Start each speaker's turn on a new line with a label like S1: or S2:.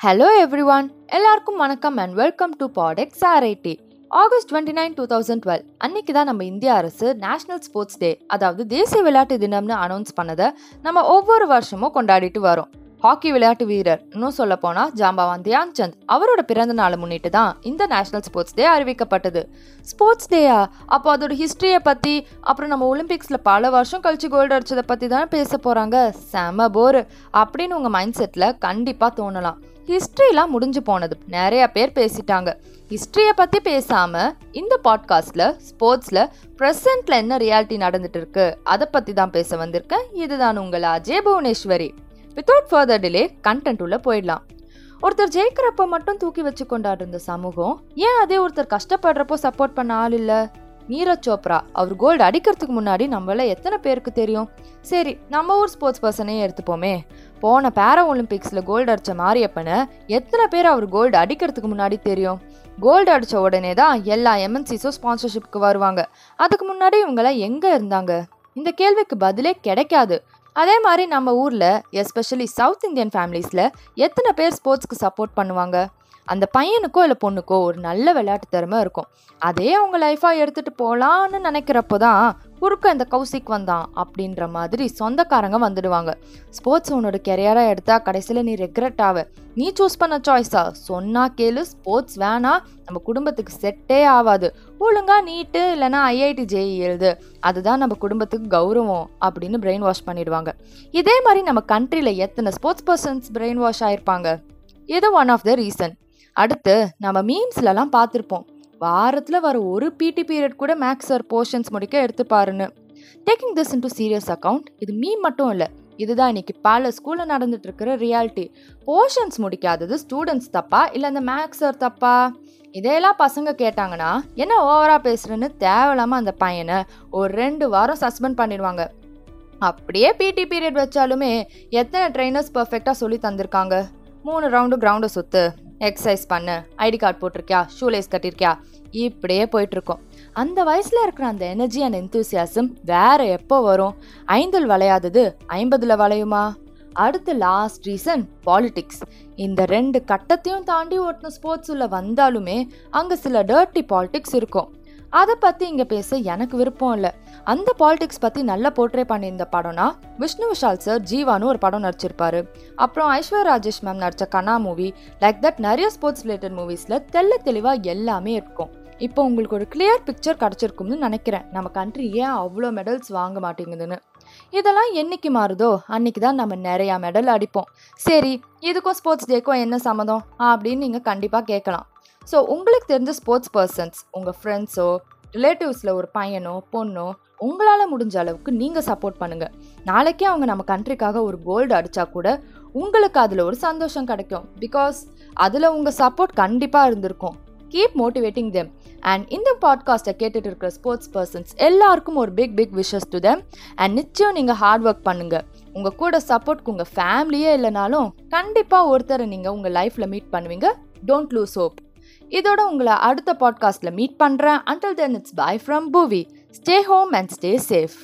S1: Hello every one எல்லாருக்கும் வணக்கம் and welcome to பாடெக்ஸ் RIT August twenty nine two thousand twelve அன்னைக்கு தான் நம்ம இந்திய அரசு நேஷனல் ஸ்போர்ட்ஸ் டே அதாவது தேசிய விளையாட்டு தினம்னு அனௌன்ஸ் பண்ணதை நம்ம ஒவ்வொரு வருஷமும் கொண்டாடிட்டு வரோம். ஹாக்கி விளையாட்டு வீரர் இன்னும் சொல்ல போனா ஜாம்பவான் தியான் சந்த் அவரோட பிறந்த நாளை முன்னிட்டு தான் இந்த நேஷனல் ஸ்போர்ட்ஸ் டே அறிவிக்கப்பட்டது. ஸ்போர்ட்ஸ் டேயா அப்போ அதோட ஹிஸ்ட்ரியை பற்றி அப்புறம் நம்ம ஒலிம்பிக்ஸில் பல வருஷம் கழிச்சு கோல்டு அடிச்சதை பற்றி தானே பேச போகிறாங்க செம போர் அப்படின்னு உங்கள் மைண்ட் செட்டில் கண்டிப்பாக தோணலாம். ஹிஸ்ட்ரிலாம் முடிஞ்சு போனது. நிறைய பேர் பேசிட்டாங்க. ஹிஸ்ட்ரியை பற்றி பேசாமல் இந்த பாட்காஸ்டில் ஸ்போர்ட்ஸில் ப்ரெசண்டில் என்ன ரியாலிட்டி நடந்துட்டு இருக்கு அதை பற்றி தான் பேச வந்திருக்கேன். இதுதான் உங்கள் Ajay Bhuvaneshwari. Without further delay content உள்ள போயிடலாம். ஒருத்தர் ஜெயிக்கிறப்ப மட்டும் தூக்கி வச்சு கொண்டாடுற சமூகம் ஏன் அதே ஒருத்தர் கஷ்டப்படுறப்போ சப்போர்ட் பண்ண ஆள் இல்லை? நீரஜ் சோப்ரா அவர் கோல்டு அடிக்கிறதுக்கு முன்னாடி நம்மள எத்தனை பேருக்கு தெரியும்? சரி நம்ம ஊர் ஸ்போர்ட்ஸ் பர்சனே எடுத்துப்போமே. போன பேரா ஒலிம்பிக்ஸில் கோல்டு அடித்த மாரியப்பனை எத்தனை பேர் அவர் கோல்டு அடிக்கிறதுக்கு முன்னாடி தெரியும்? கோல்டு அடித்த உடனே தான் எல்லா எம்என்சிஸும் ஸ்பான்சர்ஷிப்க்கு வருவாங்க. அதுக்கு முன்னாடி இவங்கள எங்கே இருந்தாங்க? இந்த கேள்விக்கு பதிலே கிடைக்காது. அதே மாதிரி நம்ம ஊரில் எஸ்பெஷலி சவுத் இந்தியன் ஃபேமிலிஸில் எத்தனை பேர் ஸ்போர்ட்ஸ்க்கு சப்போர்ட் பண்ணுவாங்க? அந்த பையனுக்கோ இல்லை பொண்ணுக்கோ ஒரு நல்ல விளையாட்டு திறமை இருக்கும். அதே அவங்க லைஃபாக எடுத்துகிட்டு போகலான்னு நினைக்கிறப்போ தான் குறுக்க இந்த கௌசிக் வந்தான் அப்படின்ற மாதிரி சொந்தக்காரங்க வந்துடுவாங்க. ஸ்போர்ட்ஸ் உன்னோட கெரியராக எடுத்தால் கடைசியில் நீ ரெக்ரெட் ஆவ. நீ சூஸ் பண்ண சாய்ஸா சொன்னா கேளு ஸ்போர்ட்ஸ் வேணா நம்ம குடும்பத்துக்கு செட்டே ஆகாது ஒழுங்காக நீட்டு இல்லைன்னா ஐஐடி ஜேஇ எழுது. அதுதான் நம்ம குடும்பத்துக்கு கௌரவம் அப்படின்னு பிரெயின் வாஷ் பண்ணிடுவாங்க. இதே மாதிரி நம்ம கண்ட்ரியில் எத்தனை ஸ்போர்ட்ஸ் பர்சன்ஸ் பிரெயின் வாஷ் ஆயிருப்பாங்க? இது ஒன் ஆஃப் த ரீசன் அடுத்து நம்ம மீம்ஸ்லலாம் பார்த்துருப்போம். வாரத்தில் வர ஒரு பிடி பீரியட் கூட மேக்ஸ் சார் போர்ஷன்ஸ் முடிக்க எடுத்துப்பாருன்னு. Taking this into serious account இது மீம் மட்டும் இல்லை இதுதான் இன்னைக்கு பல ஸ்கூலில் நடந்துட்டு இருக்கிற ரியாலிட்டி போர்ஷன்ஸ் முடிக்காதது ஸ்டூடெண்ட்ஸ் தப்பா இல்லை அந்த மேக்ஸ் சார் தப்பா? இதையெல்லாம் பசங்க கேட்டாங்கன்னா என்ன ஓவராக பேசுகிறேன்னு தேவையில்லாமல் அந்த பையனை ஒரு ரெண்டு வாரம் சஸ்பெண்ட் பண்ணிடுவாங்க. அப்படியே பிடி பீரியட் வச்சாலுமே எத்தனை ட்ரைனர்ஸ் பர்ஃபெக்டாக சொல்லி தந்திருக்காங்க? மூணு ரவுண்டு கிரவுண்டை சுற்று எக்ஸசைஸ் பண்ணு. ஐடி கார்டு போட்டிருக்கியா? ஷூலேஸ் கட்டியிருக்கியா இப்படியே போயிட்டுருக்கோம். அந்த வயசில் இருக்கிற அந்த எனர்ஜி அண்ட் எந்தூசியாசம் வேறு எப்போ வரும்? ஐந்தில் வளையாதது ஐம்பதில் வளையுமா? அடுத்து லாஸ்ட் ரீசன் பாலிடிக்ஸ் இந்த ரெண்டு கட்டத்தையும் தாண்டி ஓட்டின ஸ்போர்ட்ஸ் உள்ள வந்தாலுமே அங்கே சில டர்ட்டி பாலிடிக்ஸ் இருக்கும். அதை பற்றி இங்கே பேச எனக்கு விருப்பம் இல்லை. அந்த பாலிடிக்ஸ் பற்றி நல்லா போர்ட்ரே பண்ணியிருந்த படம்னா விஷ்ணு விஷால் சார் ஜீவானு ஒரு படம் நடிச்சிருப்பாரு. அப்புறம் ஐஸ்வர்யா ராஜேஷ் மேம் நடித்த கனா மூவி லைக் தட் நிறைய ஸ்போர்ட்ஸ் ரிலேட்டட் மூவிஸில் தெல்ல தெளிவாக எல்லாமே இருக்கும். இப்போ உங்களுக்கு ஒரு கிளியர் பிக்சர் கிடச்சிருக்கும்னு நினைக்கிறேன். நம்ம கண்ட்ரி ஏன் அவ்வளோ மெடல்ஸ் வாங்க மாட்டேங்குதுன்னு. இதெல்லாம் என்னைக்கு மாறுதோ அன்னைக்கு தான் நம்ம நிறையா மெடல் அடிப்போம். சரி இதுக்கும் ஸ்போர்ட்ஸ் டேக்கும் என்ன சம்மதம் அப்படின்னு நீங்கள் கண்டிப்பாக கேட்கலாம். ஸோ உங்களுக்கு தெரிஞ்ச ஸ்போர்ட்ஸ் பர்சன்ஸ் உங்கள் ஃப்ரெண்ட்ஸோ ரிலேட்டிவ்ஸில் ஒரு பையனோ பொண்ணோ உங்களால் முடிஞ்ச அளவுக்கு நீங்கள் சப்போர்ட் பண்ணுங்கள் நாளைக்கே அவங்க நம்ம கண்ட்ரிக்காக ஒரு கோல்டு அடித்தா கூட உங்களுக்கு அதில் ஒரு சந்தோஷம் கிடைக்கும். பிகாஸ் அதில் உங்கள் சப்போர்ட் கண்டிப்பாக இருந்திருக்கும். கீப் மோட்டிவேட்டிங் தெம் அண்ட் இந்த பாட்காஸ்ட்டை கேட்டுட்டு இருக்கிற ஸ்போர்ட்ஸ் பர்சன்ஸ் எல்லாருக்கும் ஒரு big big wishes to them and நிச்சயம் நீங்கள் ஹார்ட் ஒர்க் பண்ணுங்கள் உங்கள் கூட சப்போர்ட்க்கு உங்கள் ஃபேமிலியே இல்லைனாலும் கண்டிப்பாக ஒருத்தரை நீங்கள் உங்கள் லைஃப்பில் மீட் பண்ணுவீங்க. டோன்ட் லூஸ் ஹோப் இதோட உங்களை அடுத்த பாட்காஸ்ட்டில் மீட் பண்ணுறேன் until then it's bye from Poovi stay home and stay safe